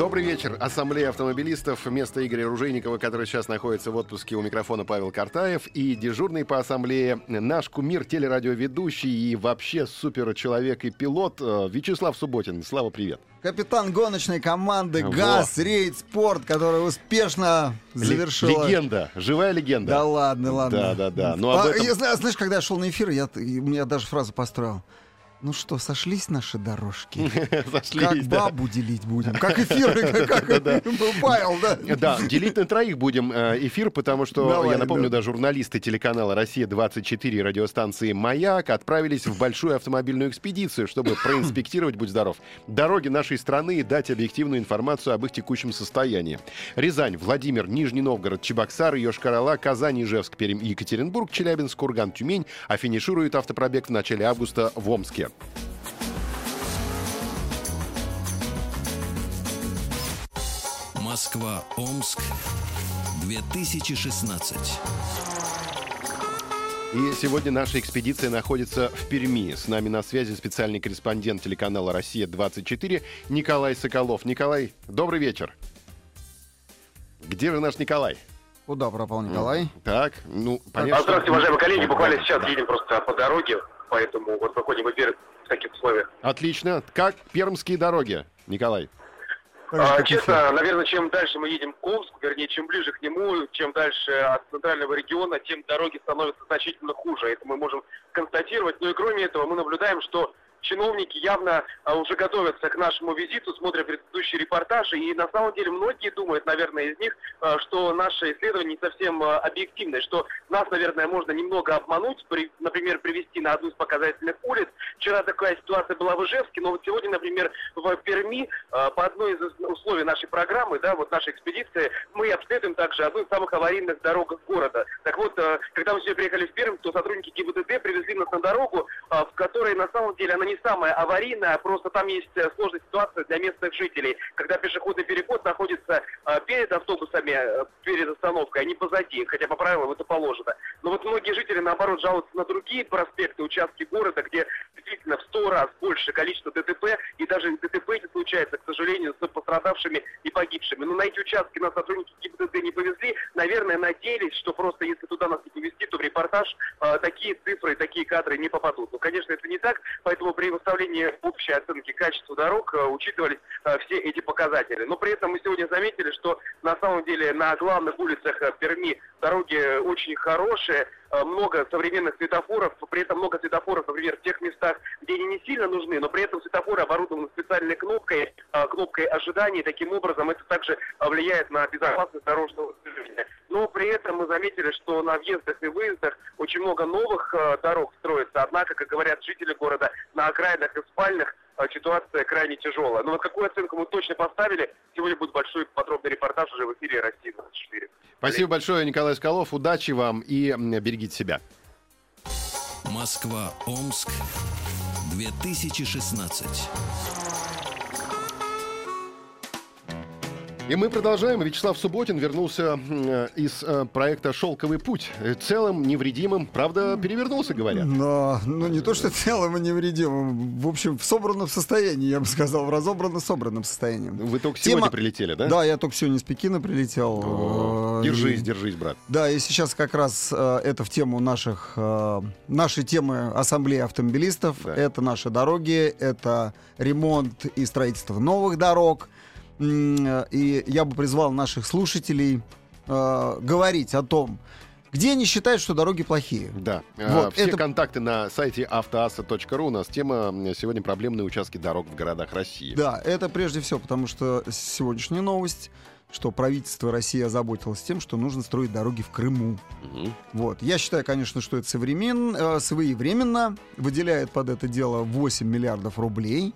Добрый вечер. Ассамблея автомобилистов. Вместо Игоря Ружейникова, который сейчас находится в отпуске у микрофона Павел Картаев. И дежурный по ассамблее наш кумир, телерадиоведущий и вообще супер человек и пилот э, Вячеслав Субботин. Слава, привет. Капитан гоночной команды Во. ГАЗ Рейд Спорт, который успешно завершила... Легенда. Живая легенда. Да ладно, ладно. Да, да, да. Но об А, этом- я знаю, знаешь, когда я шел на эфир, я, меня даже фразу построил. Ну что, сошлись наши дорожки? Сошлись, Как да. бабу делить будем? Как эфиры, как был Павел, да? Да, делить на троих будем э, эфир, потому что, я напомню, да. журналисты телеканала «Россия-24» и радиостанции «Маяк» отправились в большую автомобильную экспедицию, чтобы проинспектировать, будь здоров, дороги нашей страны и дать объективную информацию об их текущем состоянии. Рязань, Владимир, Нижний Новгород, Чебоксары, Йошкар-Ола, Казань, Ижевск, Пермь Екатеринбург, Челябинск, Курган, Тюмень, а финиширует автопробег в начале августа в Омске. Москва, Омск, 2016. И сегодня наша экспедиция находится в Перми. С нами на связи специальный корреспондент телеканала «Россия-24» Николай Соколов. Николай, добрый вечер. Где же наш Николай? Куда пропал Николай? Так, ну, А, понятно. Здравствуйте, уважаемые коллеги. Буквально сейчас едем просто по дороге, поэтому вот выходим в эфир в таких условиях. Отлично. Как пермские дороги, Николай? А, честно, наверное, чем дальше мы едем к Омску, вернее, чем ближе к нему, чем дальше от центрального региона, тем дороги становятся значительно хуже. Это мы можем констатировать. Ну и кроме этого, мы наблюдаем, что чиновники явно а, уже готовятся к нашему визиту, смотрят предыдущие репортажи, и на самом деле многие думают, наверное, из них, а, что наше исследование не совсем а, объективное, что нас, наверное, можно немного обмануть, при- например, привести на одну из показательных улиц. Вчера такая ситуация была в Ижевске, но вот сегодня, например, в Перми по одной из условий нашей программы, да, вот нашей экспедиции, мы обследуем также одну из самых аварийных дорог города. Так вот, когда мы сегодня приехали в Пермь, то сотрудники ГИБДД привезли нас на дорогу, в которой на самом деле она не самая аварийная, просто там есть э, сложная ситуация для местных жителей, когда пешеходный переход находится а, перед автобусами, э, перед остановкой, а не позади, хотя по правилам это положено. Но вот многие жители, наоборот, жалуются на другие проспекты, участки города, где действительно в сто раз больше количество ДТП, и даже ДТП эти случается, к сожалению, с пострадавшими и погибшими. Но на эти участки нас сотрудники ГИБДД не повезли, наверное, надеялись, что просто если туда нас не повезти, то в репортаж а, такие цифры, такие кадры не попадут. Но, конечно, это не так, поэтому при выставлении общей оценки качества дорог а, учитывались а, все эти показатели. Но при этом мы сегодня заметили, что на самом деле на главных улицах а, Перми дороги очень хорошие, много современных светофоров, при этом много светофоров, например, в тех местах, где они не сильно нужны, но при этом светофоры оборудованы специальной кнопкой, а, кнопкой ожидания, таким образом это также влияет на безопасность дорожного движения. Но при этом мы заметили, что на въездах и выездах очень много новых а, дорог строится, однако, как говорят жители города, на окраинах и спальных ситуация крайне тяжелая. Но вот какую оценку мы точно поставили, сегодня будет большой подробный репортаж уже в эфире «Россия-24». Спасибо большое, Николай Соколов. Удачи вам и берегите себя. Москва, Омск, 2016. И мы продолжаем. Vячеслав Субботин вернулся э, из э, проекта «Шелковый путь». Э, Целым, невредимым. Правда, перевернулся, говорят. Но, ну, не то, что целым и невредимым. В общем, в собранном состоянии, я бы сказал, в разобранно-собранном состоянии. Вы только Тема- сегодня прилетели, да? Да, я только сегодня из Пекина прилетел. О, Держись, и- держись, брат. Да, и сейчас как раз это в тему наших, нашей темы Ассамблеи автомобилистов. Да. Это наши дороги, это ремонт и строительство новых дорог. Э, И я бы призвал наших слушателей э, говорить о том, где они считают, что дороги плохие. Да. Вот, А, Все это- контакты на сайте автоаса.ру. У нас тема м, сегодня проблемные участки дорог в городах России. Да, это прежде всего, потому что сегодняшняя новость, что правительство России озаботилось тем, что нужно строить дороги в Крыму. Мгм. Вот. Я считаю, конечно, что это современ, э, своевременно. Выделяет под это дело 8 миллиардов рублей.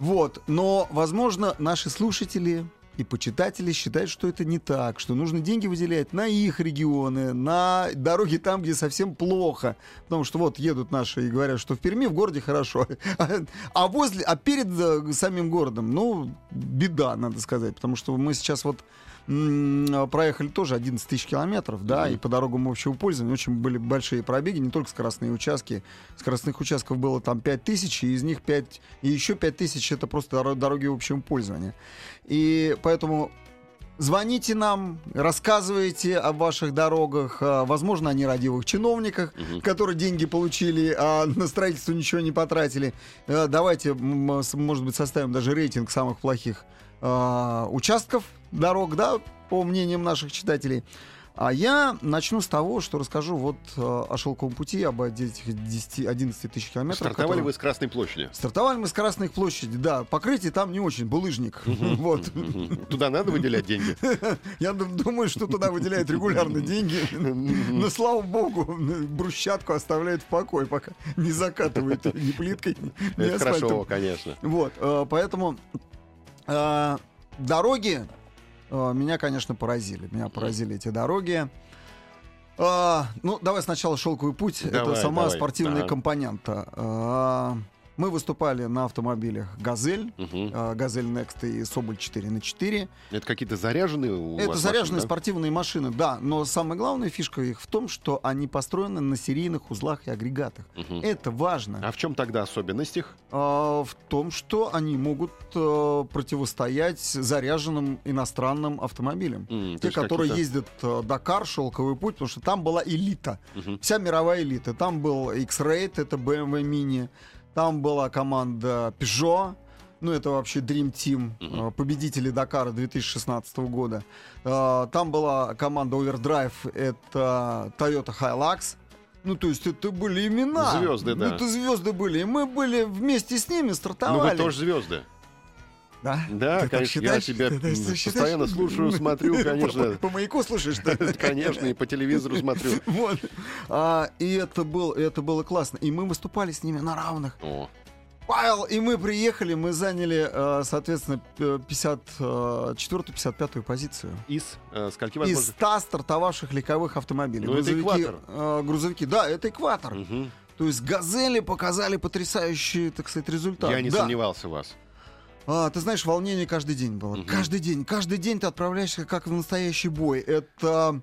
Вот, но, возможно, наши слушатели и почитатели считают, что это не так, что нужно деньги выделять на их регионы, на дороги там, где совсем плохо. Потому что вот едут наши и говорят, что в Перми в городе хорошо, а возле, а перед э, самим городом, ну, беда, надо сказать, потому что мы сейчас вот проехали тоже 11 тысяч километров, да, и по дорогам общего пользования очень были большие пробеги, не только скоростные участки. Скоростных участков было там 5 тысяч, и из них 5, и еще 5 тысяч это просто доро- дороги общего пользования. И поэтому звоните нам, рассказывайте о ваших дорогах, а, возможно, о нерадивых чиновниках, которые деньги получили, а на строительство ничего не потратили. Э, Давайте, может быть, составим даже рейтинг самых плохих а, участков дорог, да, по мнениям наших читателей. А я начну с того, что расскажу вот э, о шелковом пути, об этих 10, 11 тысяч километров. Стартовали которые- вы с Красной площади. Стартовали мы с Красной площади, да. Покрытие там не очень, булыжник. Вот. Туда надо выделять деньги? Я ду- думаю, что туда выделяют регулярно деньги. Но, слава богу, брусчатку оставляют в покое, пока не закатывают ни плиткой, ни Это хорошо, асфальтом. конечно. Вот, э, поэтому э, дороги э, меня, конечно, поразили. Меня поразили эти дороги. А, ну, давай сначала шелковый путь. Давай, Это сама давай. спортивная Ага. компонента. Мы выступали на автомобилях «Газель», Мгм. а, «Газель Next» и «Соболь 4 на 4 Это какие-то заряженные у это вас заряженные машины, да? спортивные машины, да. Но самая главная фишка их в том, что они построены на серийных узлах и агрегатах. Мгм. Это важно. А в чем тогда особенность их? А, в том, что они могут э, противостоять заряженным иностранным автомобилям. То Те, которые ездят э, Дакар, шелковый путь, потому что там была элита. Мгм. Вся мировая элита. Там был X-Raid, это BMW Mini. Там была команда Peugeot. Ну, это вообще Dream Team, э, победители Дакара 2016 года. Э, Там была команда Overdrive, это Toyota Hilux. Ну, то есть это были имена. Звезды, да. Это звезды были. И мы были вместе с ними, Ну, стартовали. вы тоже звезды. Да? Да, Ты конечно, я тебя Ты считаешь? постоянно слушаю, смотрю, конечно. По, по маяку слушаешь, ли? Конечно, и по телевизору смотрю. Вот. А, и это, был, это было классно. И мы выступали с ними на равных. О, Павел, и мы приехали, мы заняли, э, соответственно, 54-55 позицию. из э, скольки Из возможно? 100 стартовавших легковых автомобилей. Ну, это грузовики, экватор. э, грузовики, да, это экватор. Мгм. То есть газели показали потрясающий, так сказать, результат. Я не Да. сомневался в вас. А, ты знаешь, волнение каждый день было. Мгм. Каждый день. Каждый день ты отправляешься как в настоящий бой. Это...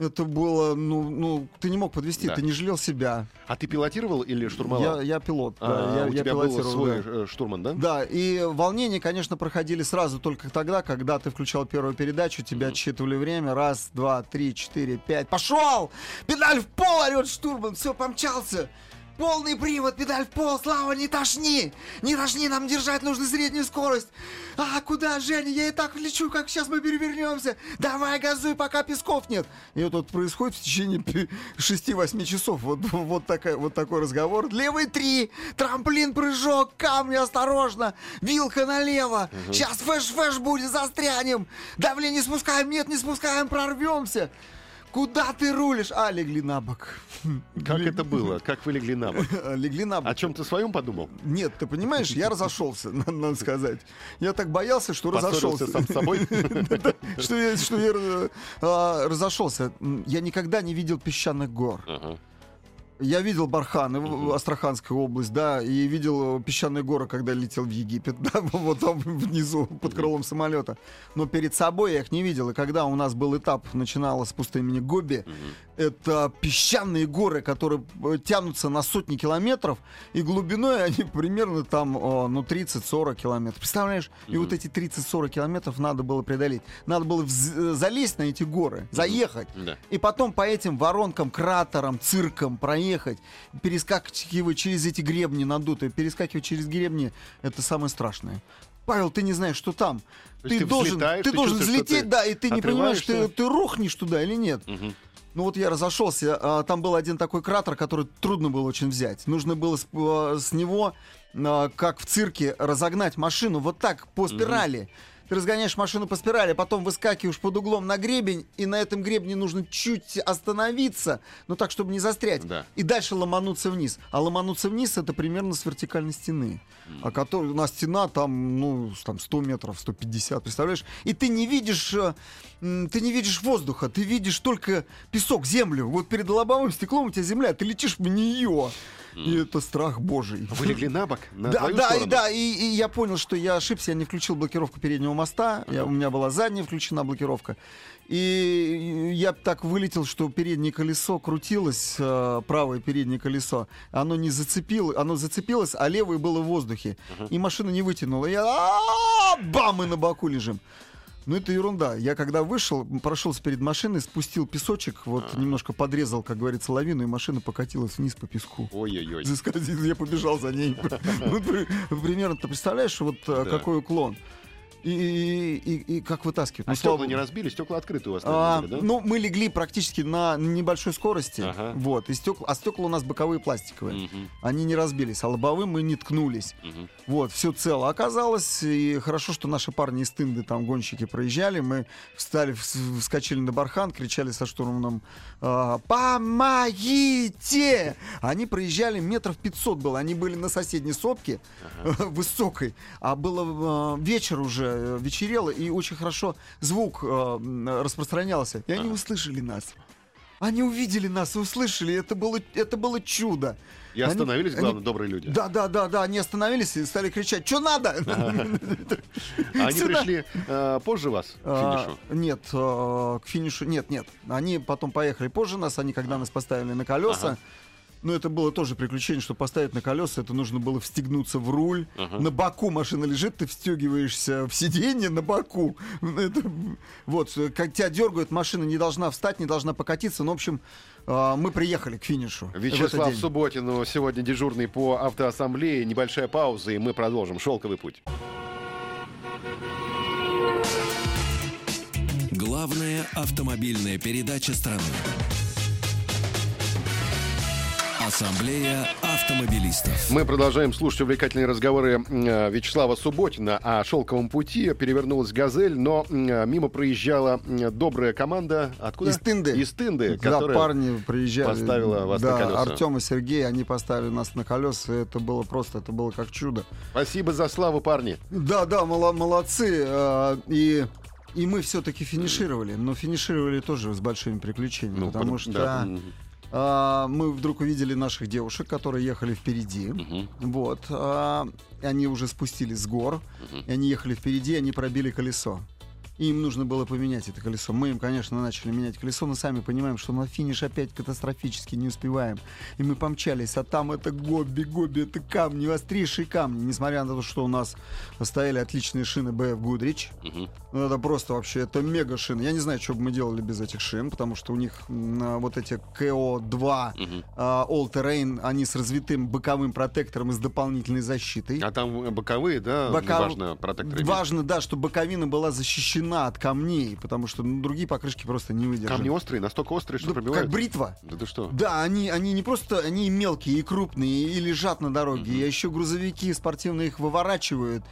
Это было, ну, ну, ты не мог подвести, Да. ты не жалел себя. А ты пилотировал или штурмовал? Я, я пилот, А, да, я, у я тебя был пилотировал, свой да. э, штурман, да? Да, и волнения, конечно, проходили сразу только тогда, когда ты включал первую передачу, тебя отсчитывали время. Раз, два, три, четыре, пять. Пошел! Педаль в пол, орет штурман. Все, помчался. Полный привод, педаль в пол, Слава, не тошни! Не тошни, нам держать нужно среднюю скорость. А, куда, Женя? Я и так лечу, как сейчас мы перевернемся. Давай, газуй, пока песков нет. И вот тут происходит в течение пи- 6-8 часов. Вот, вот, такая, вот такой разговор. Левый три, трамплин, прыжок, камни, осторожно. Вилка налево. Сейчас фэш-фэш будет, застрянем. Давление спускаем, нет, не спускаем, прорвемся. Куда ты рулишь? А, легли на бок. Как это было? Как вы легли на бок? Легли на бок. О чем ты своем подумал? Нет, ты понимаешь, я разошелся, надо, сказать. Я так боялся, что разошелся. сам с собой? Что я, а, разошелся. Я никогда не видел песчаных гор. Я видел Барханы, в- Астраханская область, да, и видел э, песчаные горы, когда летел в Египет, да, вот там внизу, под крылом самолета. Но перед собой я их не видел. И когда у нас был этап, начиналось с пустыни Гоби, это песчаные горы, которые э, тянутся на сотни километров, и глубиной они примерно там, ну, 30-40 километров. Представляешь? И вот эти 30-40 километров надо было преодолеть. Надо было э, залезть на эти горы, заехать. Да. И потом по этим воронкам, кратерам, циркам проехать, перескакивать через эти гребни надутые, перескакивать через гребни, это самое страшное. Павел, ты не знаешь, что там. Есть ты должен, ты ты должен взлететь, ты да, и ты не понимаешь, ты, ты рухнешь туда или нет. Мгм. Ну вот я разошелся, а, там был один такой кратер, который трудно было очень взять. Нужно было с, а, с него, а, как в цирке, разогнать машину вот так, по спирали. Ты разгоняешь машину по спирали, потом выскакиваешь под углом на гребень, и на этом гребне нужно чуть остановиться, но так, чтобы не застрять, Да. и дальше ломануться вниз. А ломануться вниз это примерно с вертикальной стены. А который, у нас стена там, ну, там 100 метров, 150, представляешь? И ты не видишь, э, ты не видишь воздуха, ты видишь только песок, землю. Вот перед лобовым стеклом у тебя земля, ты летишь в нее. И это страх божий. Вы легли на бок, на Да, да, и, да, и, и я понял, что я ошибся, я не включил блокировку переднего моста, я- у меня была задняя включена блокировка. И я так вылетел, что переднее колесо крутилось, э, правое переднее колесо, оно не зацепило, оно зацепилось, а левое было в воздухе. И машина не вытянула. Я а, бам, и на боку лежим. Ну, это ерунда. Я когда вышел, прошелся перед машиной, спустил песочек, вот немножко подрезал, как говорится, лавину, и машина покатилась вниз по песку. Ой-ой-ой. Я побежал за ней. Ну, при- примерно, ты представляешь, вот Да. какой уклон. И, и- и- как вытаскивать. А Ну, слава стекла не разбили, стекла открыты у вас, А, были, да? Ну, мы легли практически на небольшой скорости. Ага. Вот, и стекла, а стекла у нас боковые пластиковые. Мгм, Они не разбились, а лобовым мы не ткнулись. мгм. Вот, все цело оказалось. И хорошо, что наши парни из Тынды, там гонщики проезжали. Мы встали, вс- вскочили на бархан, кричали со штурманом а, «Помогите!» Они проезжали метров 500 было. Они были на соседней сопке, высокой. А было э, вечер уже, э, вечерело, и очень хорошо звук э, распространялся. И они услышали нас. Они увидели нас и услышали. Это было, это было чудо. И Они- остановились, они- главное, добрые люди. Да, да, да, да, они остановились и стали кричать, что надо? А они пришли э, позже вас к А, финишу? Нет, э, к финишу, нет, нет. Они потом поехали позже нас, они когда нас поставили на колеса. Ага. Ну, это было тоже приключение, чтобы поставить на колеса, это нужно было встегнуться в руль. Ага. На боку машина лежит, ты встегиваешься в сиденье на боку. Это, вот, как тебя дергают, машина не должна встать, не должна покатиться. Ну, в общем, э, мы приехали к финишу. Вячеслав. Субботин ну, сегодня дежурный по автоассамблее. Небольшая пауза, и мы продолжим. Шелковый путь. Главная автомобильная передача страны. Ассамблея автомобилистов. Мы продолжаем слушать увлекательные разговоры э, Вячеслава Субботина о шелковом пути. Перевернулась «Газель», но э, мимо проезжала э, добрая команда. Откуда? Из Тынды. Из Тынды, Да, парни приезжали. поставила вас на да, колеса. Артем и Сергей, они поставили нас на колеса. Это было просто, это было как чудо. Спасибо за славу, парни. Да, да, мало- молодцы. э, И, и мы все-таки финишировали. Но финишировали тоже с большими приключениями. Ну, потому под- что да, а, мы вдруг увидели наших девушек, которые ехали впереди. мгм. Вот. а, они уже спустились с гор. И они ехали впереди, они пробили колесо. И им нужно было поменять это колесо. Мы им, конечно, начали менять колесо, но сами понимаем, что на финиш опять катастрофически не успеваем. И мы помчались, а там это гоби, гоби, это камни, острейшие камни. Несмотря на то, что у нас стояли отличные шины BF Goodrich. Ну, это просто вообще, это мега шины. Я не знаю, что бы мы делали без этих шин, потому что у них а, вот эти KO2 Мгм. а, All Terrain, они с развитым боковым протектором и с дополнительной защитой. А там боковые, да? Бока- Важно, протекторы. Важно, да, чтобы боковина была защищена от камней, потому что ну, другие покрышки просто не выдержат. Камни острые, настолько острые, что Да, пробивают. как бритва. Да ты что? Да, они, они не просто, они и мелкие, и крупные, и лежат на дороге. А еще грузовики спортивные их выворачивают.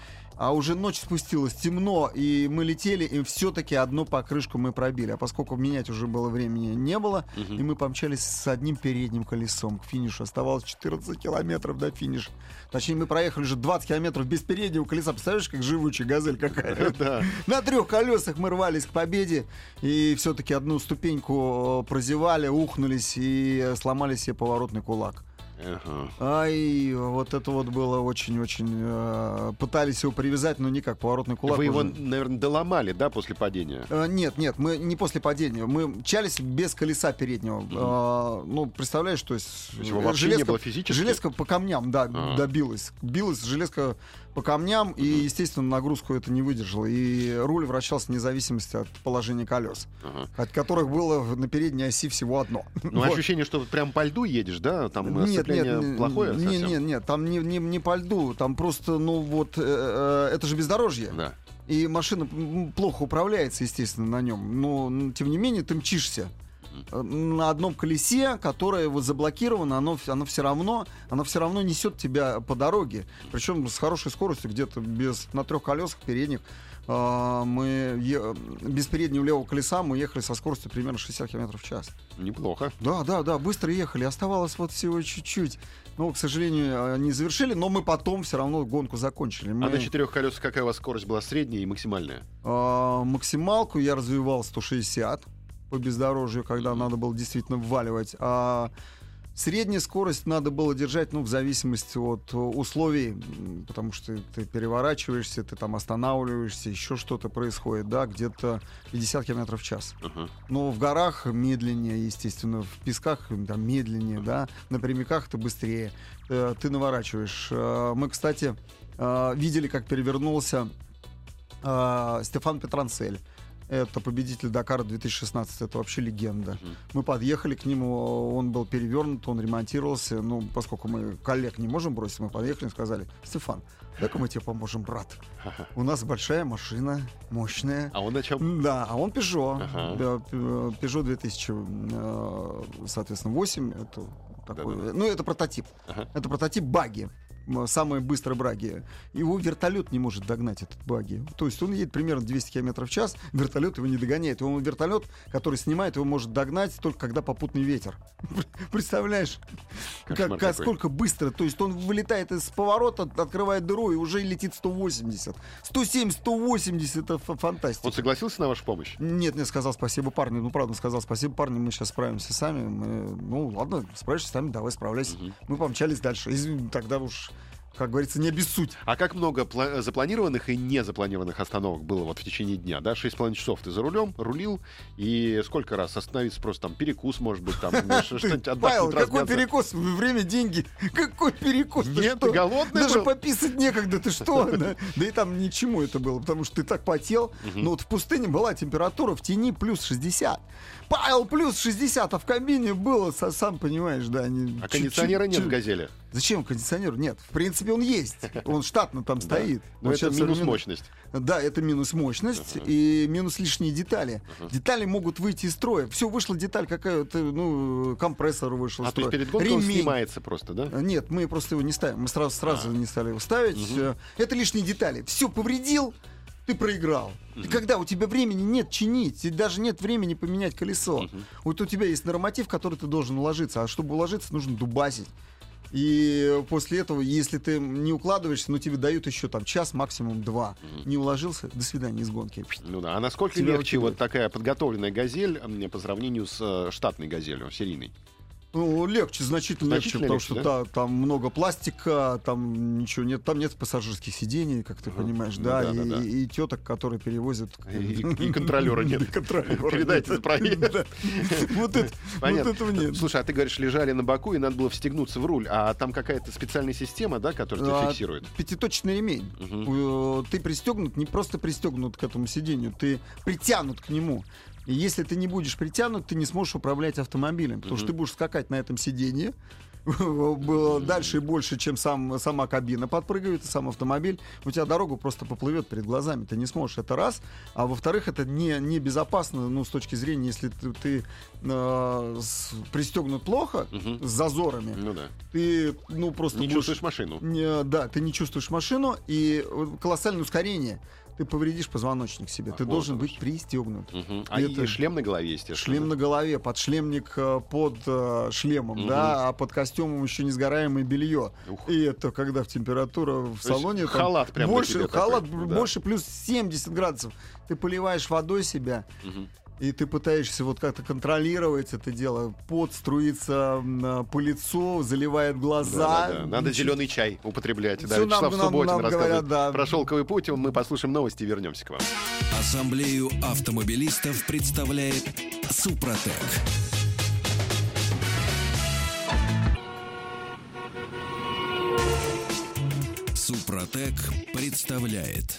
А уже ночь спустилась, темно, и мы летели, и все-таки одну покрышку мы пробили. А поскольку менять уже было времени не было, Мгм. и мы помчались с одним передним колесом к финишу. Оставалось 14 километров до финиша. Точнее, мы проехали уже 20 километров без переднего колеса. Представляешь, как живучая газель какая? Да. На трех колесах мы рвались к победе и все-таки одну ступеньку э, прозевали, ухнулись и сломали себе поворотный кулак. Ага. Ай, вот это вот было очень-очень... э, пытались его привязать, но никак, поворотный кулак Вы его, наверное, доломали, да, после падения? Э, Нет, нет, мы не после падения. Мы мчались без колеса переднего. Э, Ну, представляешь, то есть... То есть его вообще не было физически? Железка по камням, да, А. добилась. Билась железка по камням, и, естественно, нагрузку это не выдержало. И руль вращался вне зависимости от положения колес, Ага. от которых было на передней оси всего одно. Ну, Вот. ощущение, что прям по льду едешь, да? Там Нет, нет, плохое нет, совсем? нет, нет, там не, не, не по льду, там просто, ну вот, э, э, это же бездорожье. Да. И машина плохо управляется, естественно, на нем. Но, тем не менее, ты мчишься. На одном колесе, которое вот заблокировано, оно, оно все равно, оно все равно несет тебя по дороге. Причем с хорошей скоростью, где-то без на трех колесах передних. а, мы е- без переднего левого колеса мы ехали со скоростью примерно 60 км в час. Неплохо. Да, да, да, быстро ехали. Оставалось вот всего чуть-чуть. Ну, к сожалению, э, не завершили, но мы потом все равно гонку закончили. Мы, А на четырех колесах какая у вас скорость была средняя и максимальная? а, максималку я развивал 160 по бездорожью, когда надо было действительно вваливать. А средняя скорость надо было держать, ну, в зависимости от э, условий, потому что ты переворачиваешься, ты там останавливаешься, еще что-то происходит, да, где-то 50 км в час. Ага. Но в горах медленнее, естественно, в песках там медленнее, да, на прямиках ты быстрее, Э, ты наворачиваешь. Э, Мы, кстати, видели, как перевернулся Стефан Петранцель. Это победитель Дакара 2016, это вообще легенда. Мы подъехали к нему, он был перевернут, он ремонтировался. Ну, поскольку мы коллег не можем бросить, мы подъехали и сказали, Стефан, дай-ка мы тебе поможем, брат. У нас большая машина, мощная. А он на чем? Да, а он Peugeot. Да, П- Peugeot 2000, э, соответственно, 8. Это такой, Да-да. ну, это прототип. Ага. Это прототип баги. Самые быстрые браги. Его вертолет не может догнать, этот баги. То есть он едет примерно 200 км в час, вертолет его не догоняет. Его вертолет, который снимает, его может догнать только когда попутный ветер. Представляешь, Кошмар как, какой. сколько быстро. То есть он вылетает из поворота, открывает дыру и уже летит 180. 170, 180 это фантастика. Он согласился на вашу помощь? Нет, не сказал спасибо парню. Ну, правда, сказал спасибо парню, мы сейчас справимся сами. Мы, ну, ладно, справишься сами, давай справляйся. Мгм. Мы помчались дальше. Извини, тогда уж, как говорится, не обессудь. А как много пла- запланированных и незапланированных остановок было вот в течение дня, да? Шесть с половиной часов ты за рулем, рулил, и сколько раз остановиться просто там перекус, может быть, там что-нибудь Павел, отдохнуть, какой перекус? Время, деньги. Какой перекус? Нет, ты голодный Даже пописать некогда, ты что? Да и там ничему это было, потому что ты так потел. Но вот в пустыне была температура в тени плюс 60. Павел, плюс 60, а в кабине было, сам понимаешь, да. А кондиционера нет в «Газели». Зачем кондиционер? Нет, в принципе он есть. Он штатно там стоит. Но Вот это минус мощность. Да, это минус мощность и минус лишние детали. Детали могут выйти из строя. Все, вышла деталь какая-то, ну, компрессор вышел А то есть перед гонкой он снимается просто, да? Нет, мы просто его не ставим. Мы сразу, сразу А. не стали его ставить. Э, Это лишние детали. Все повредил, ты проиграл. И когда у тебя времени нет чинить, и даже нет времени поменять колесо. Вот у тебя есть норматив, который ты должен уложиться. А чтобы уложиться, нужно дубасить. И после этого, если ты не укладываешься, ну тебе дают еще там час, максимум два. Не уложился, до свидания из гонки. Ну да. А насколько Тебя легче вот такая подготовленная «Газель» по сравнению с э, штатной «Газелью», серийной? Ну, легче, значительно, Значительно легче, легче, потому что та- там много пластика, там ничего нет, там нет пассажирских сидений, как ты понимаешь, Ну да, да, и, да, да. и теток, которые перевозят. И, и контролера нет. Передайте. Да. Вот этого нет. Слушай, а ты говоришь, лежали на боку, и надо было встегнуться в руль. А там какая-то специальная система, да, которая тебя А, фиксирует? Пятиточный ремень. Э, Ты пристегнут, не просто пристегнут к этому сиденью, ты притянут к нему. И если ты не будешь притянут, ты не сможешь управлять автомобилем, потому что ты будешь скакать на этом сиденье дальше и больше, чем сам, сама кабина подпрыгивает, сам автомобиль. У тебя дорога просто поплывет перед глазами. Ты не сможешь. Это раз. А во-вторых, это не, не безопасно, ну, с точки зрения, если ты, ты э, с- пристегнут плохо, Мгм. с зазорами, Ну да. ты, ну, просто Не будешь- чувствуешь машину. не, да, ты не чувствуешь машину, и э, колоссальное ускорение. Ты повредишь позвоночник себе. А, ты вот должен быть пристегнут. Мгм. А Это- и шлем на голове, естественно. Шлем на голове, подшлемник э, под э, шлемом, Мгм. да, а под костюмом еще несгораемое белье. Ух. И это когда в температура в есть салоне. там халат прям больше, халат такой, да. больше плюс 70 градусов. Ты поливаешь водой себя, Мгм. И ты пытаешься вот как-то контролировать это дело. Пот струится э, по лицу, заливает глаза. Да-да-да. Надо Ничего- зеленый чай употреблять. Да, Всё нам- Вячеслав нам- Субботин нам рассказывает говорят, да. про шелковый путь. Мы послушаем новости и вернемся к вам. Ассамблею автомобилистов представляет Супротек. Супротек представляет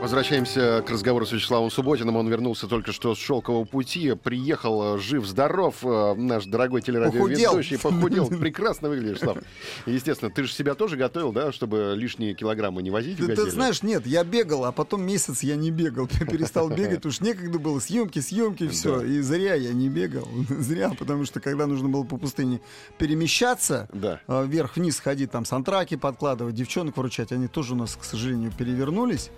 Возвращаемся к разговору с Вячеславом Субботиным. Он вернулся только что с шелкового пути. Приехал э, жив-здоров. э, Наш дорогой телерадиоведущий. Похудел. Прекрасно выглядишь, Слав. Естественно, ты же себя тоже готовил, да, чтобы лишние килограммы не возить Ты, ты знаешь, нет, я бегал, а потом месяц я не бегал. Перестал бегать, уж некогда было. Съемки, съемки, все. Да. И зря я не бегал. Зря, потому что когда нужно было по пустыне перемещаться, Да. а, вверх-вниз ходить, там сантраки подкладывать, девчонок выручать, они тоже у нас, к сожалению, перевернулись.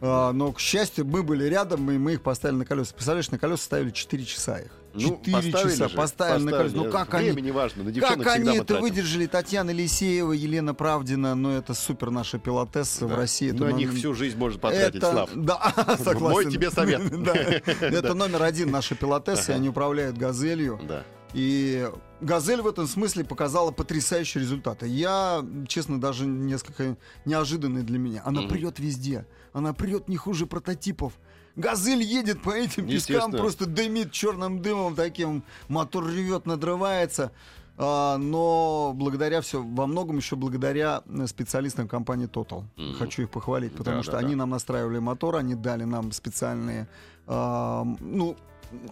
А, но, к счастью, мы были рядом, и мы их поставили на колеса. Представляешь, на колеса ставили 4 часа их. Ну, 4 поставили часа же, поставили на колеса. Ну поставили. как они... Не важно, на Как они это тратим. выдержали? Татьяна Лисеева, Елена Правдина, ну это супер наша пилотесса в Да. России. Это На них всю жизнь может потратить, это, Слав. Да, согласен. Мой тебе совет. Это номер один наши пилотессы, они управляют «Газелью». Да. И «Газель» в этом смысле показала потрясающие результаты. Я, честно, даже несколько неожиданный для меня. Она Мгм. прет везде. Она прет не хуже прототипов. «Газель» едет по этим пескам, просто дымит черным дымом таким. Мотор ревет, надрывается. А, но благодаря все, во многом еще благодаря специалистам компании Total. Мгм. Хочу их похвалить, потому Да, что да, они да. нам настраивали мотор, они дали нам специальные, а, ну,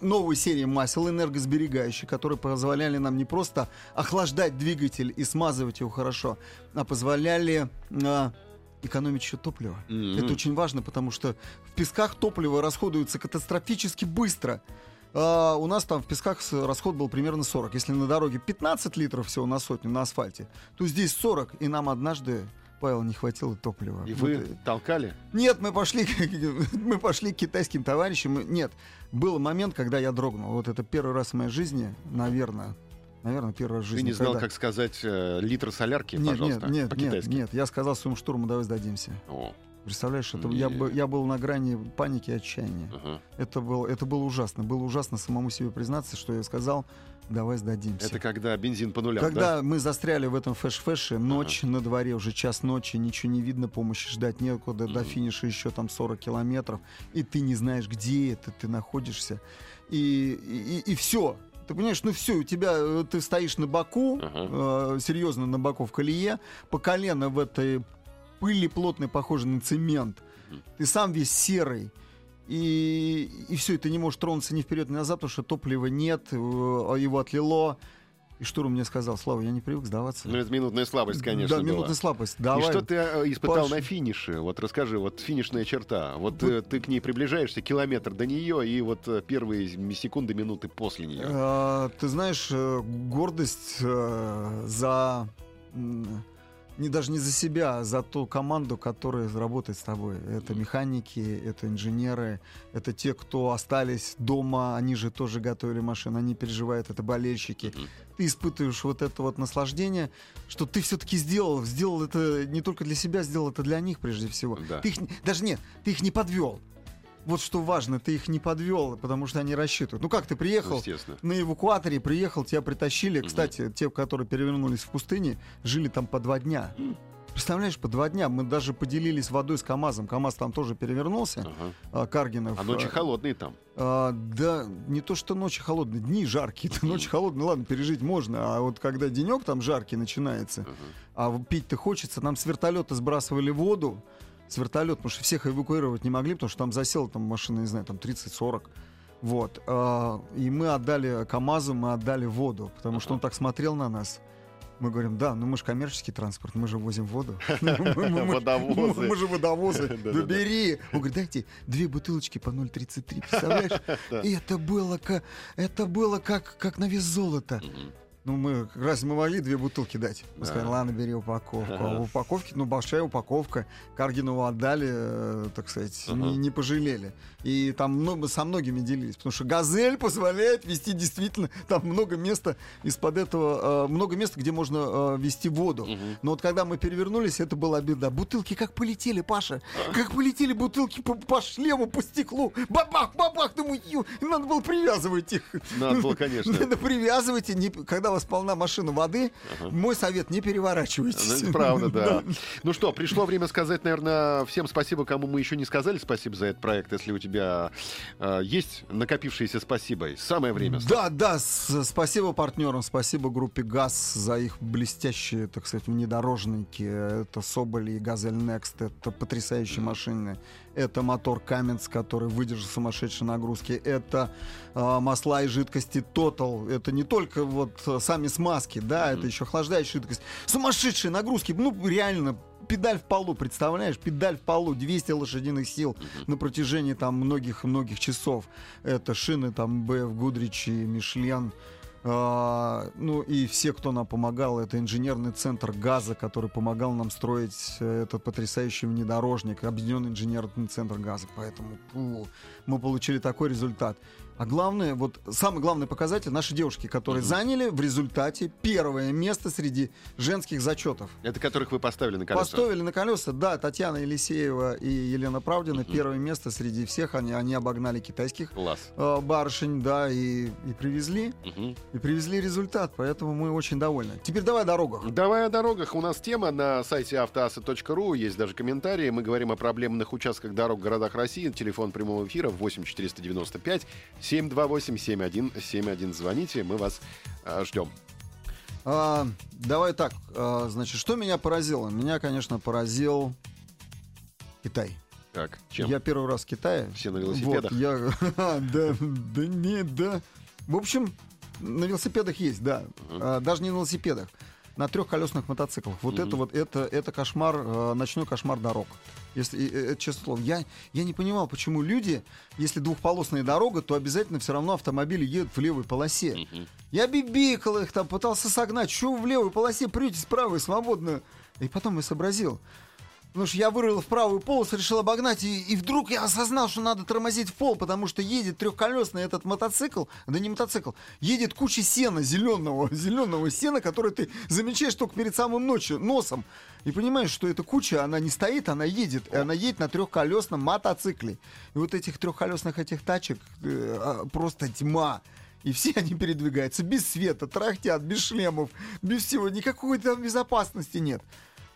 новые серии масел энергосберегающие, которые позволяли нам не просто охлаждать двигатель и смазывать его хорошо, а позволяли а, экономить еще топливо. Мгм. Это очень важно, потому что в песках топливо расходуется катастрофически быстро. А, у нас там в песках расход был примерно 40. Если на дороге 15 литров всего на сотню на асфальте, то здесь 40, и нам однажды, Павел, не хватило топлива. И Вот, вы э, толкали? нет, мы пошли, мы пошли к китайским товарищам. Нет, был момент, когда я дрогнул. Вот это первый раз в моей жизни, наверное, наверное, первый раз в Ты жизни. не знал, когда- как сказать э, литр солярки, Нет, пожалуйста, нет, нет, нет, по-китайски? нет. Я сказал своему штурману, давай сдадимся. О, Представляешь, это я, Не. бы- я был на грани паники и отчаяния. ага. Это, был, это было ужасно. Было ужасно самому себе признаться, что я сказал, давай сдадимся. Это когда бензин по нулям, Когда да? мы застряли в этом фэш-фэше, ночь на дворе, уже час ночи, ничего не видно, помощи ждать некуда, до Мгм. финиша еще там 40 километров, и ты не знаешь, где это ты находишься. И, и, все. Ты понимаешь, ну все, у тебя, э, ты стоишь на боку, Ага. э, серьезно на боку в колее, по колено в этой пыли плотной, похожей на цемент. Ты сам весь серый. И, и все, и ты не можешь тронуться ни вперед, ни назад, потому что топлива нет, э, его отлило. И штурм мне сказал, Слава, я не привык сдаваться. Ну, это минутная слабость, конечно, Да, была. минутная слабость. И Давай. что ты э, испытал Паш. на финише? Вот расскажи, вот финишная черта. Вот Вот- э, ты к ней приближаешься, километр до нее, и вот первые секунды, минуты после нее. А, ты знаешь, гордость за... Не даже не за себя, а за ту команду, которая работает с тобой. Это механики, это инженеры, это те, кто остались дома, они же тоже готовили машины, они переживают, это болельщики. Ты испытываешь вот это вот наслаждение, что ты все-таки сделал, сделал это не только для себя, сделал это для них прежде всего. Да. Ты их, даже нет, ты их не подвел. Вот что важно, ты их не подвел, потому что они рассчитывают. Ну как ты приехал, на эвакуаторе приехал, тебя притащили. Мгм. Кстати, те, которые перевернулись в пустыне, жили там по два дня. Представляешь, по два дня. Мы даже поделились водой с КАМАЗом. КАМАЗ там тоже перевернулся, Ага. а, Каргинов. А ночи а, холодные там. а, да, не то, что ночи холодные, дни жаркие. Это ночи холодные, ладно, пережить можно. А вот когда денек там жаркий начинается, Ага. а пить-то хочется, нам с вертолета сбрасывали воду. С вертолета, потому что всех эвакуировать не могли, потому что там засела там машина, не знаю, там 30-40. Вот. а, И мы отдали КАМАЗу, мы отдали воду, потому что он так смотрел на нас. Мы говорим, да, ну мы же коммерческий транспорт, мы же возим воду. Водовозы. Мы же водовозы. Да-да-да. Да бери. Он говорит, дайте две бутылочки по 0,33, представляешь? Это было, ка- это было как, как на вес золота. Ну, мы раз мы могли две бутылки дать. Мы Да. сказали, ладно, бери упаковку. А в упаковке, ну, большая упаковка. Каргинову отдали, э, так сказать, Ага. не, не пожалели. И там много, со многими делились. Потому что «Газель» позволяет вести действительно, там много места из-под этого, э, много места, где можно э, вести воду. Но вот когда мы перевернулись, это была беда. Бутылки как полетели, Паша. Как полетели бутылки по, по шлему, по стеклу. Бабах, бабах. Думаю, надо было привязывать их. Надо было, конечно. Надо привязывайте, не- когда вас полна машина воды, мой совет, не Ну, переворачивайтесь. это правда, да. Ну что, пришло время сказать, наверное, всем спасибо, кому мы еще не сказали спасибо за этот проект. Если у тебя э, есть накопившееся спасибо, самое время. Да, да, спасибо партнерам, спасибо группе ГАЗ за их блестящие, так сказать, внедорожники. Это Соболи и Газель Next, это потрясающие машины. Это мотор Каменс, который выдержит сумасшедшие нагрузки, это э, масла и жидкости Total, это не только вот э, сами смазки, да, mm-hmm. это еще охлаждающая жидкость. Сумасшедшие нагрузки, ну реально педаль в полу, представляешь? Педаль в полу, 200 лошадиных сил uh-huh. на протяжении там многих-многих часов. Это шины там BF Goodrich и Michelin. А, ну и все, кто нам помогал, это инженерный центр газа, который помогал нам строить э, этот потрясающий внедорожник, объединенный инженерный центр газа. Поэтому мы получили такой результат. А главное, вот самый главный показатель наши девушки, которые угу. заняли в результате первое место среди женских зачетов. Это которых вы поставили на колеса? Поставили на колеса, да. Татьяна Елисеева и Елена Правдина угу. первое место среди всех. Они, они обогнали китайских Класс. Э, барышень, да, и, и привезли. Угу. И привезли результат, поэтому мы очень довольны. Теперь давай о дорогах. Давай о дорогах. У нас тема на сайте автоаса.ру, есть даже комментарии. Мы говорим о проблемных участках дорог в городах России. Телефон прямого эфира 8 495 728-7171. Звоните, мы вас э, ждем. А, давай так, а, значит, что меня поразило? Меня, конечно, поразил Китай. Так, чем? Я первый раз в Китае. Все на велосипедах? Вот, я... да, да нет, да. В общем, на велосипедах есть, да. Uh-huh. А, даже не на велосипедах. На трехколесных мотоциклах. Вот uh-huh. это вот, это, это кошмар, э, ночной кошмар дорог. Если, это честное слово. Я, я не понимал, почему люди, если двухполосная дорога, то обязательно все равно автомобили едут в левой полосе. Uh-huh. Я бибикал их там, пытался согнать. Что в левой полосе прете с правой свободно? И потом я сообразил. Потому что я вырвал в правую полосу, решил обогнать, и, и вдруг я осознал, что надо тормозить в пол, потому что едет трехколесный этот мотоцикл, да не мотоцикл, едет куча сена зеленого, зеленого сена, который ты замечаешь только перед самым ночью, носом. И понимаешь, что эта куча, она не стоит, она едет, и она едет на трехколесном мотоцикле. И вот этих трехколесных этих тачек э, а, просто тьма. И все они передвигаются без света, трахтят, без шлемов, без всего. Никакой там безопасности нет.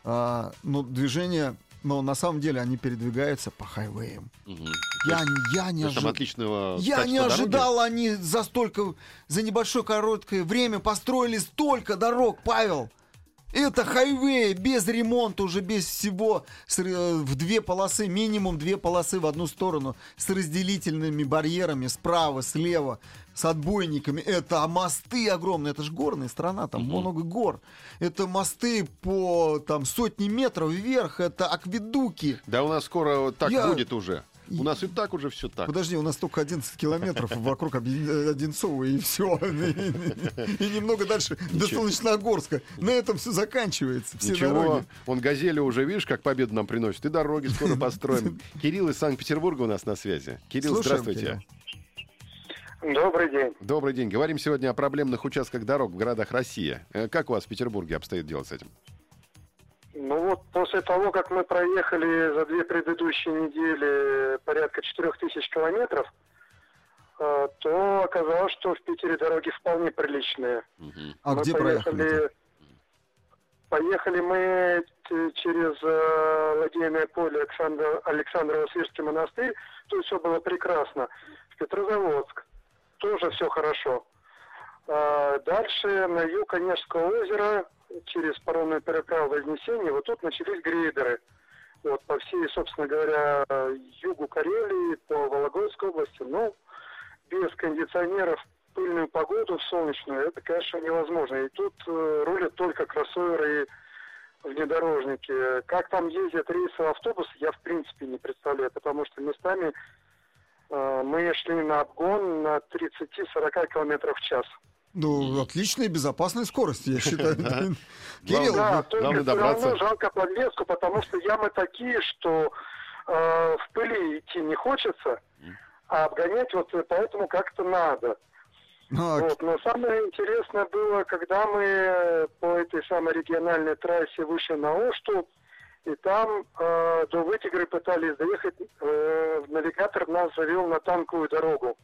А, но движение но на самом деле они передвигаются по хайвеям. Угу. Я, я не, ожи... отличного я не ожидал, дороги. они за столько, за небольшое короткое время построили столько дорог, Павел. Это хайвей без ремонта, уже без всего, с, в две полосы, минимум две полосы в одну сторону, с разделительными барьерами справа, слева, с отбойниками. Это мосты огромные, это же горная страна, там угу. много гор. Это мосты по там сотни метров вверх, это акведуки. Да у нас скоро так Я... будет уже. У нас и так уже все так. Подожди, у нас только 11 километров вокруг Одинцова и все. И немного дальше до Солнечногорска. На этом все заканчивается. Все Ничего, он газели уже, видишь, как победу нам приносит. И дороги скоро построим. Кирилл из Санкт-Петербурга у нас на связи. Кирилл, здравствуйте. Добрый день. Добрый день. Говорим сегодня о проблемных участках дорог в городах России. Э, как у вас в Петербурге обстоит дело с этим? Ну вот после того, как мы проехали за две предыдущие недели порядка 4000 километров, э, то оказалось, что в Питере дороги вполне приличные. А мы где поехали? проехали? Поехали мы через э, ладейное поле Александр, Александрово-Свирский монастырь, то есть все было прекрасно. В Петрозаводск тоже все хорошо. А дальше на юг Онежского озера через паромную переправу Вознесения, вот тут начались грейдеры. Вот по всей, собственно говоря, югу Карелии, по Вологодской области. Но без кондиционеров пыльную погоду, солнечную, это, конечно, невозможно. И тут э, рулят только кроссоверы и внедорожники. Как там ездят рейсовые автобусы, я в принципе не представляю, потому что местами мы шли на обгон на 30-40 км в час. Ну, отличная безопасная скорость, я считаю. Кирилл, да, только все равно жалко подвеску, потому что ямы такие, что э, в пыли идти не хочется, а обгонять вот поэтому как-то надо. Ну, а вот. Но самое интересное было, когда мы по этой самой региональной трассе вышли на Ошту, и там э, до Вытигры пытались доехать, э, навигатор нас завел на танковую дорогу.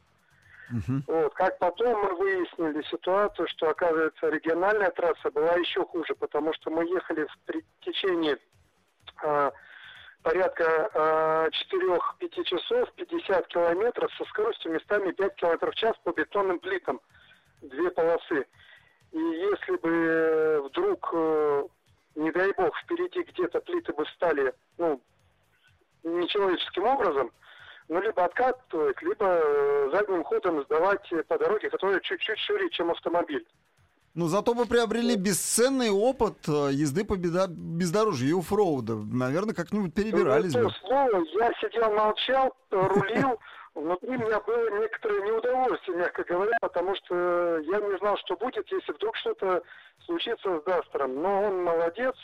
Uh-huh. Вот. Как потом мы выяснили ситуацию, что, оказывается, региональная трасса была еще хуже, потому что мы ехали в течение э, порядка э, 4-5 часов, 50 километров со скоростью местами 5 километров в час по бетонным плитам, две полосы. И если бы вдруг, э, не дай бог, впереди где-то плиты бы стали, ну, нечеловеческим образом, ну, либо откатывать, либо э, задним ходом сдавать по дороге, которая чуть-чуть шире, чем автомобиль. Ну, зато вы приобрели бесценный опыт э, езды по бездорожью и оффроуда. Наверное, как-нибудь перебирались ну, бы. Слово, я сидел, молчал, рулил. Внутри меня было некоторое неудовольствие, мягко говоря, потому что я не знал, что будет, если вдруг что-то случится с Дастером. Но он молодец,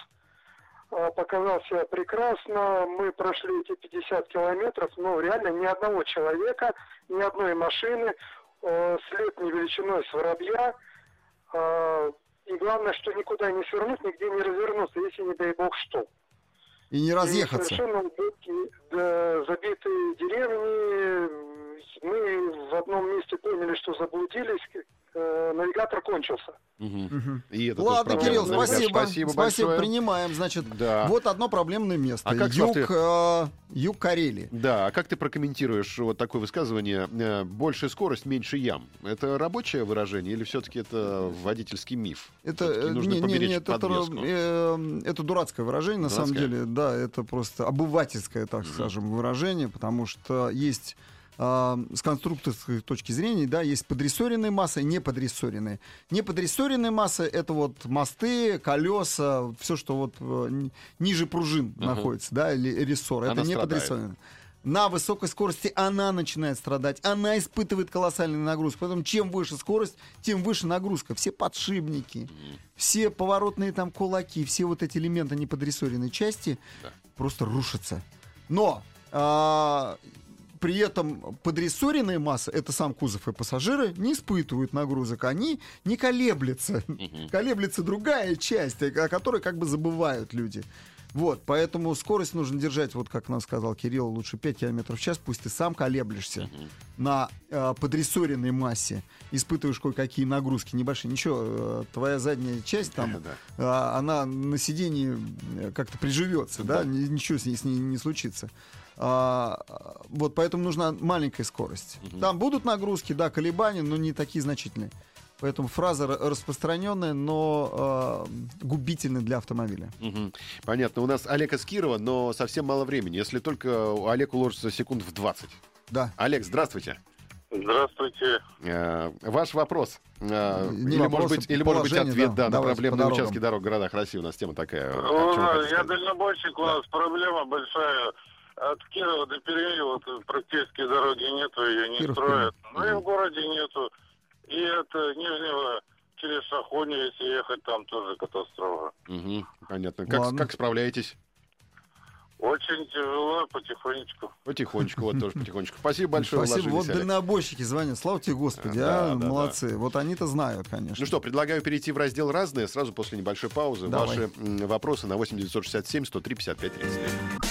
а, показал себя прекрасно. Мы прошли эти 50 километров, но реально ни одного человека, ни одной машины, э, след не величиной с воробья – а, и главное, что никуда не свернуть, нигде не развернуться, если не дай бог что. И не разъехаться. И совершенно да, забитые деревни. Мы в одном месте поняли, что заблудились, э, навигатор кончился. Угу. И это Ладно, Кирилл, спасибо. Спасибо, спасибо принимаем. Значит, да. вот одно проблемное место. А как юг, ты... э, юг Карелии. Да, а как ты прокомментируешь вот такое высказывание э, «большая скорость, меньше ям»? Это рабочее выражение или все-таки это водительский миф? Это, э, нужно не, не, не, это, э, это дурацкое выражение, на дурацкое? самом деле. Да, это просто обывательское, так угу. скажем, выражение, потому что есть с конструкторской точки зрения, да, есть подрессоренные массы и неподрессоренные. Неподрессоренные массы — это вот мосты, колеса, все, что вот э, ниже пружин uh-huh. находится, да, или рессор. Она это не подрессоренное на высокой скорости она начинает страдать, она испытывает колоссальную нагрузку. Поэтому чем выше скорость, тем выше нагрузка. Все подшипники, все поворотные там кулаки, все вот эти элементы неподрессоренной части да. просто рушатся. Но а, при этом подрессоренные массы, это сам кузов и пассажиры, не испытывают нагрузок. Они не колеблются. Угу. Колеблется другая часть, о которой как бы забывают люди. Вот, поэтому скорость нужно держать, вот как нам сказал Кирилл, лучше 5 км в час, пусть ты сам колеблешься uh-huh. на э, подрессоренной массе, испытываешь кое-какие нагрузки небольшие. Ничего, э, твоя задняя часть там, uh-huh. э, она на сидении э, как-то приживется, uh-huh. да, ничего с ней, с ней не случится. А, вот поэтому нужна маленькая скорость. Угу. Там будут нагрузки, да, колебания, но не такие значительные. Поэтому фраза распространенная, но э, губительная для автомобиля. Угу. Понятно. У нас Олег Аскирова, но совсем мало времени. Если только Олег уложится секунд в 20. Да. Олег, здравствуйте. Здравствуйте. Э, ваш вопрос. Э, Не или, может быть, или может быть ответ да, да, на проблемные участки дорог в городах России. У нас тема такая. Ну, я дальнобойщик, у нас проблема большая от Кирова до Перми вот практически дороги нету, ее не Киров, строят. Ну и в городе нету. И это Нижнего через Сахони, если ехать, там тоже катастрофа. Угу, понятно. Как, как справляетесь? Очень тяжело, потихонечку. Потихонечку, вот тоже потихонечку. Спасибо большое. Спасибо. Вот дальнобойщики звонят. Слава тебе, Господи, а, а да, молодцы. Да. Вот они-то знают, конечно. Ну что, предлагаю перейти в раздел «Разные» сразу после небольшой паузы. Давай. Ваши вопросы на 8 967 103 55 33.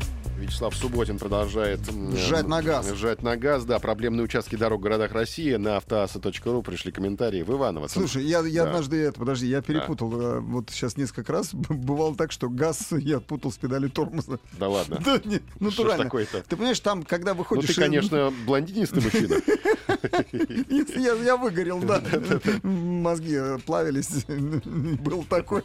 Вячеслав Субботин продолжает сжать на газ. Сжать на газ, да. Проблемные участки дорог в городах России. На автоаса.ру пришли комментарии. В Иваново. Слушай, я, я да. однажды, это, подожди, я перепутал. Да. Вот сейчас несколько раз бывало так, что газ я путал с педали тормоза. Да ладно? Да, нет, натурально. Ты понимаешь, там, когда выходишь... Ну ты, конечно, блондинистый мужчина. Я, выгорел, да. Мозги плавились. Был такой.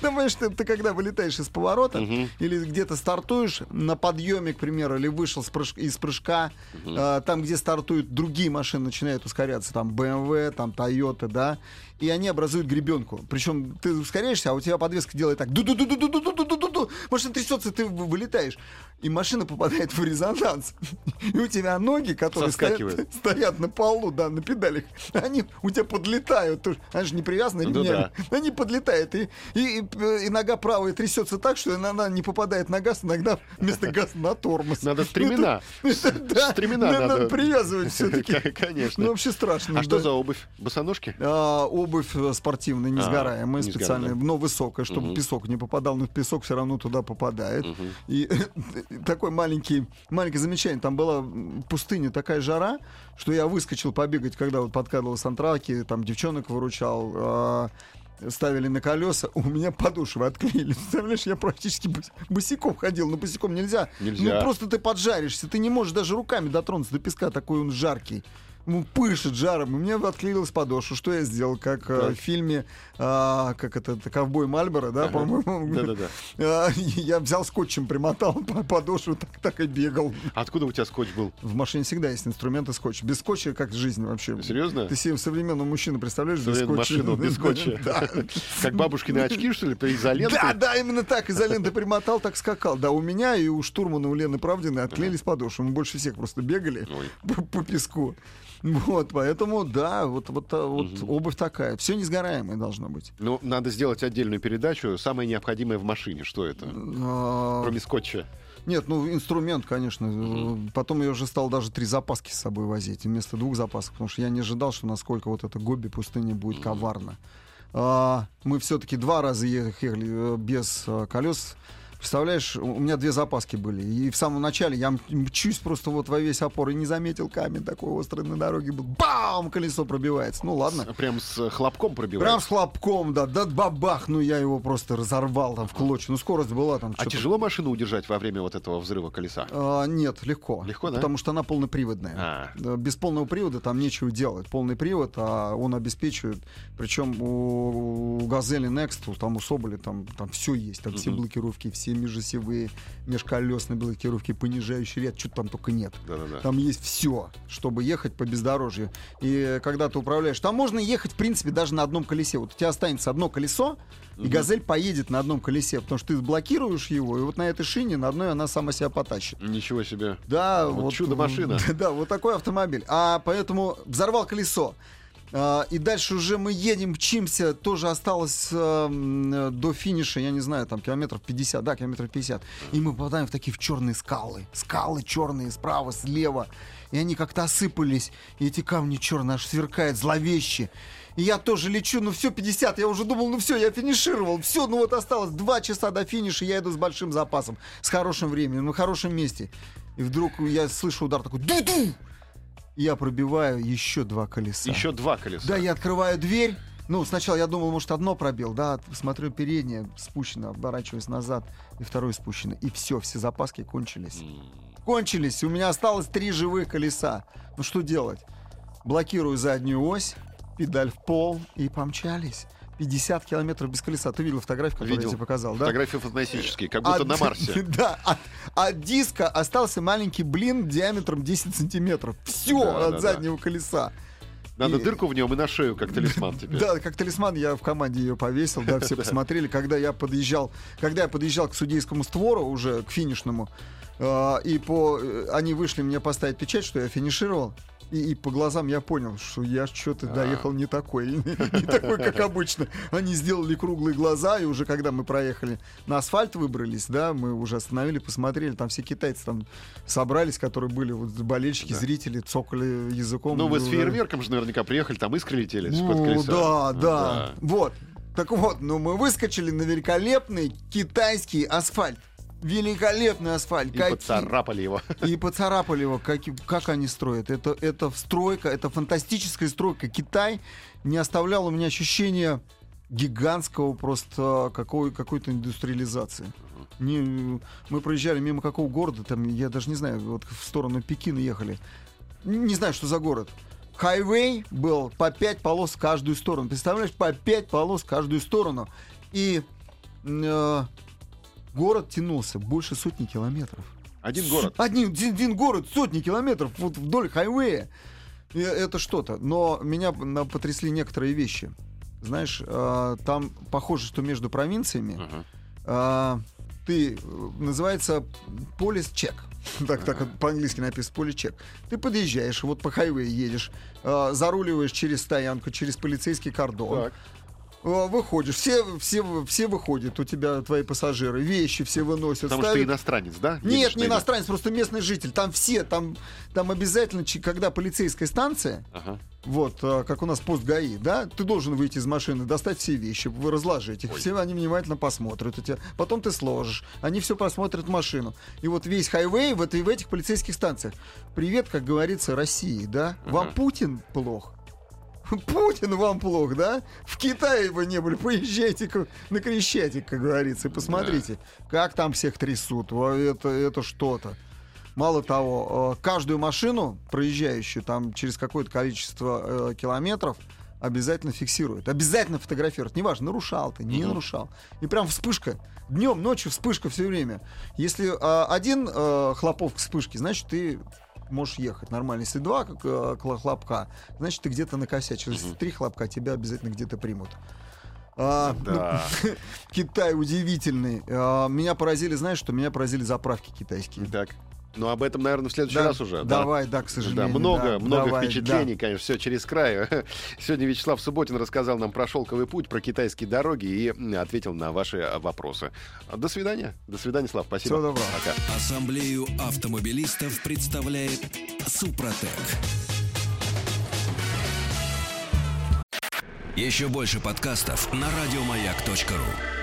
Понимаешь, ты, ты когда вылетаешь из поворота или где-то стартуешь на подъеме, к примеру, или вышел из прыжка, там, где стартуют другие машины, начинают ускоряться, там BMW, там Toyota, да, и они образуют гребенку. Причем ты ускоряешься, а у тебя подвеска делает так. Ду-ду-ду-ду-ду-ду-ду-ду-ду. Машина трясется, ты вылетаешь. И машина попадает в резонанс. И у тебя ноги, которые стоят, стоят на полу, да, на педалях, они у тебя подлетают. Они же не привязаны. Ну, да. Они подлетают. И, и, и, и нога правая трясется так, что она не попадает на газ, иногда вместо газа на тормоз. Надо стремена. Да, стремена надо привязывать все-таки. Конечно. Ну, вообще страшно. А что за обувь? Босоножки? А, обувь э, спортивная, несгораемая, а, специальная, но высокая, чтобы угу. песок не попадал, но песок все равно туда попадает. Угу. И такой маленький, маленькое замечание, там была пустыня, такая жара, что я выскочил побегать, когда вот подкатывал с Антраки, там девчонок выручал, э, ставили на колеса, у меня подошвы отклеили. Представляешь, я практически босиком ходил, но босиком нельзя. Нельзя. Ну просто ты поджаришься, ты не можешь даже руками дотронуться до песка, такой он жаркий. Ну, пышет жаром, и мне отклеилась подошва. Что я сделал? Как да. э, в фильме, э, как это, это «Ковбой Мальборо», да, ага. по-моему? Да-да-да. Э, я взял скотчем, примотал подошву, так, так и бегал. Откуда у тебя скотч был? В машине всегда есть инструменты скотча. Без скотча как жизнь вообще. Серьезно? Ты себе современного мужчину представляешь без скотча? машину без скотча. Как бабушкины очки, что ли, по изоленте? Да, да, именно так. Изоленты примотал, так скакал. Да, у меня и у штурмана, у Лены Правдиной отклеились подошвы. Мы больше всех просто бегали по песку. Вот, поэтому, да, вот, вот, а, вот угу. обувь такая. Все несгораемое должно быть. Ну, надо сделать отдельную передачу. Самое необходимое в машине. Что это? А... Кроме скотча. Нет, ну инструмент, конечно. Угу. Потом я уже стал даже три запаски с собой возить вместо двух запасов, потому что я не ожидал, что насколько вот это Гоби пустыня будет коварно. А, мы все-таки два раза ехали э, без а, колес Представляешь, у меня две запаски были. И в самом начале я мчусь просто вот во весь опор и не заметил камень такой острый на дороге был. Бам! Колесо пробивается. Ну ладно. Прям с хлопком пробивается? Прям с хлопком, да. Да бабах! Ну я его просто разорвал там в клочья. Ну скорость была там. А тяжело машину удержать во время вот этого взрыва колеса? А, нет, легко. Легко, да? Потому что она полноприводная. А. Без полного привода там нечего делать. Полный привод, а он обеспечивает. Причем у, у Газели Next, там у Соболи там, там все есть. Там все блокировки, все все межосевые, межколесные блокировки, понижающий ряд, что там только нет. Да-да-да. Там есть все, чтобы ехать по бездорожью. И когда ты управляешь, там можно ехать, в принципе, даже на одном колесе. Вот у тебя останется одно колесо, и «Газель» поедет на одном колесе, потому что ты блокируешь его, и вот на этой шине, на одной она сама себя потащит. Ничего себе. Да, вот, вот чудо-машина. Да, да, вот такой автомобиль. А поэтому взорвал колесо. Uh, и дальше уже мы едем, мчимся, тоже осталось uh, до финиша, я не знаю, там километров 50, да, километров 50. И мы попадаем в такие в черные скалы. Скалы черные справа, слева. И они как-то осыпались. И эти камни черные аж сверкают, зловеще. И я тоже лечу, ну все, 50, я уже думал, ну все, я финишировал, все, ну вот осталось 2 часа до финиша, я иду с большим запасом, с хорошим временем, на хорошем месте. И вдруг я слышу удар такой, ду-ду! Я пробиваю еще два колеса. Еще два колеса. Да, я открываю дверь. Ну, сначала я думал, может, одно пробил, да, смотрю, переднее спущено, оборачиваюсь назад, и второе спущено. И все, все запаски кончились. Кончились, у меня осталось три живых колеса. Ну, что делать? Блокирую заднюю ось, педаль в пол, и помчались. 50 километров без колеса. Ты видел фотографию, которую видел. я тебе показал, да? Фотографии фантастические, как будто от, на Марсе. Да, от, от диска остался маленький блин диаметром 10 сантиметров. Все да, от да, заднего да. колеса. Надо и... дырку в нем и на шею, как талисман теперь. Да, как талисман я в команде ее повесил, да, все посмотрели. Когда я подъезжал, когда я подъезжал к судейскому створу, уже к финишному, э, и по, э, они вышли мне поставить печать, что я финишировал, и, и по глазам я понял, что я что-то а. доехал не такой, не такой, как обычно. Они сделали круглые глаза, и уже когда мы проехали на асфальт выбрались, да, мы уже остановили, посмотрели, там все китайцы там собрались, которые были вот болельщики, зрители, цокали языком. Ну, вы с фейерверком же наверняка приехали, там искры летели ну, да, да, Вот. Так вот, ну мы выскочили на великолепный китайский асфальт великолепный асфальт. И как... поцарапали его. И поцарапали его. Как, как они строят? Это, это стройка, это фантастическая стройка. Китай не оставлял у меня ощущения гигантского просто какой, какой-то индустриализации. Не, мы проезжали мимо какого города, там, я даже не знаю, вот в сторону Пекина ехали. Не знаю, что за город. Хайвей был по пять полос в каждую сторону. Представляешь, по пять полос в каждую сторону. И э, город тянулся больше сотни километров. Один город? Один, один город, сотни километров вот вдоль хайвея. И это что-то. Но меня потрясли некоторые вещи. Знаешь, э, там похоже, что между провинциями uh-huh. э, ты называется полис чек. Так, так по-английски написано поличек. Ты подъезжаешь, вот по хайвею едешь, э, заруливаешь через стоянку, через полицейский кордон. Так. Выходишь, все, все, все выходят, у тебя твои пассажиры, вещи все выносят. Потому ставят... что ты иностранец, да? Нет, не иностранец, просто местный житель. Там все, там, там обязательно, когда полицейская станция, ага. вот, а, как у нас пост ГАИ, да, ты должен выйти из машины, достать все вещи, разложить их, Ой. все они внимательно посмотрят у тебя, потом ты сложишь, они все посмотрят в машину. И вот весь хайвей в, этой, в этих полицейских станциях. Привет, как говорится, России, да? Ага. Вам Путин плох? Путин вам плохо, да? В Китае вы не были, поезжайте на Крещатик, как говорится, и посмотрите, да. как там всех трясут. Это, это что-то. Мало того, э, каждую машину, проезжающую там через какое-то количество э, километров, обязательно фиксирует. Обязательно фотографирует. Неважно, нарушал ты, не нарушал. И прям вспышка. Днем, ночью вспышка все время. Если э, один э, хлопок вспышки, значит, ты можешь ехать нормально. Если два как, э, хлопка, значит, ты где-то накосячил. Если три хлопка, тебя обязательно где-то примут. А, да. ну, Китай удивительный. А, меня поразили, знаешь, что меня поразили заправки китайские. Так. Ну, об этом, наверное, в следующий да, раз уже. Давай, да, да к сожалению. Да, много, да, много давай, впечатлений, да. конечно, все через край. Сегодня Вячеслав Субботин рассказал нам про шелковый путь, про китайские дороги и ответил на ваши вопросы. До свидания. До свидания, Слав. Спасибо. Всего доброго. Пока. Ассамблею автомобилистов представляет Супротек. Еще больше подкастов на радиомаяк.ру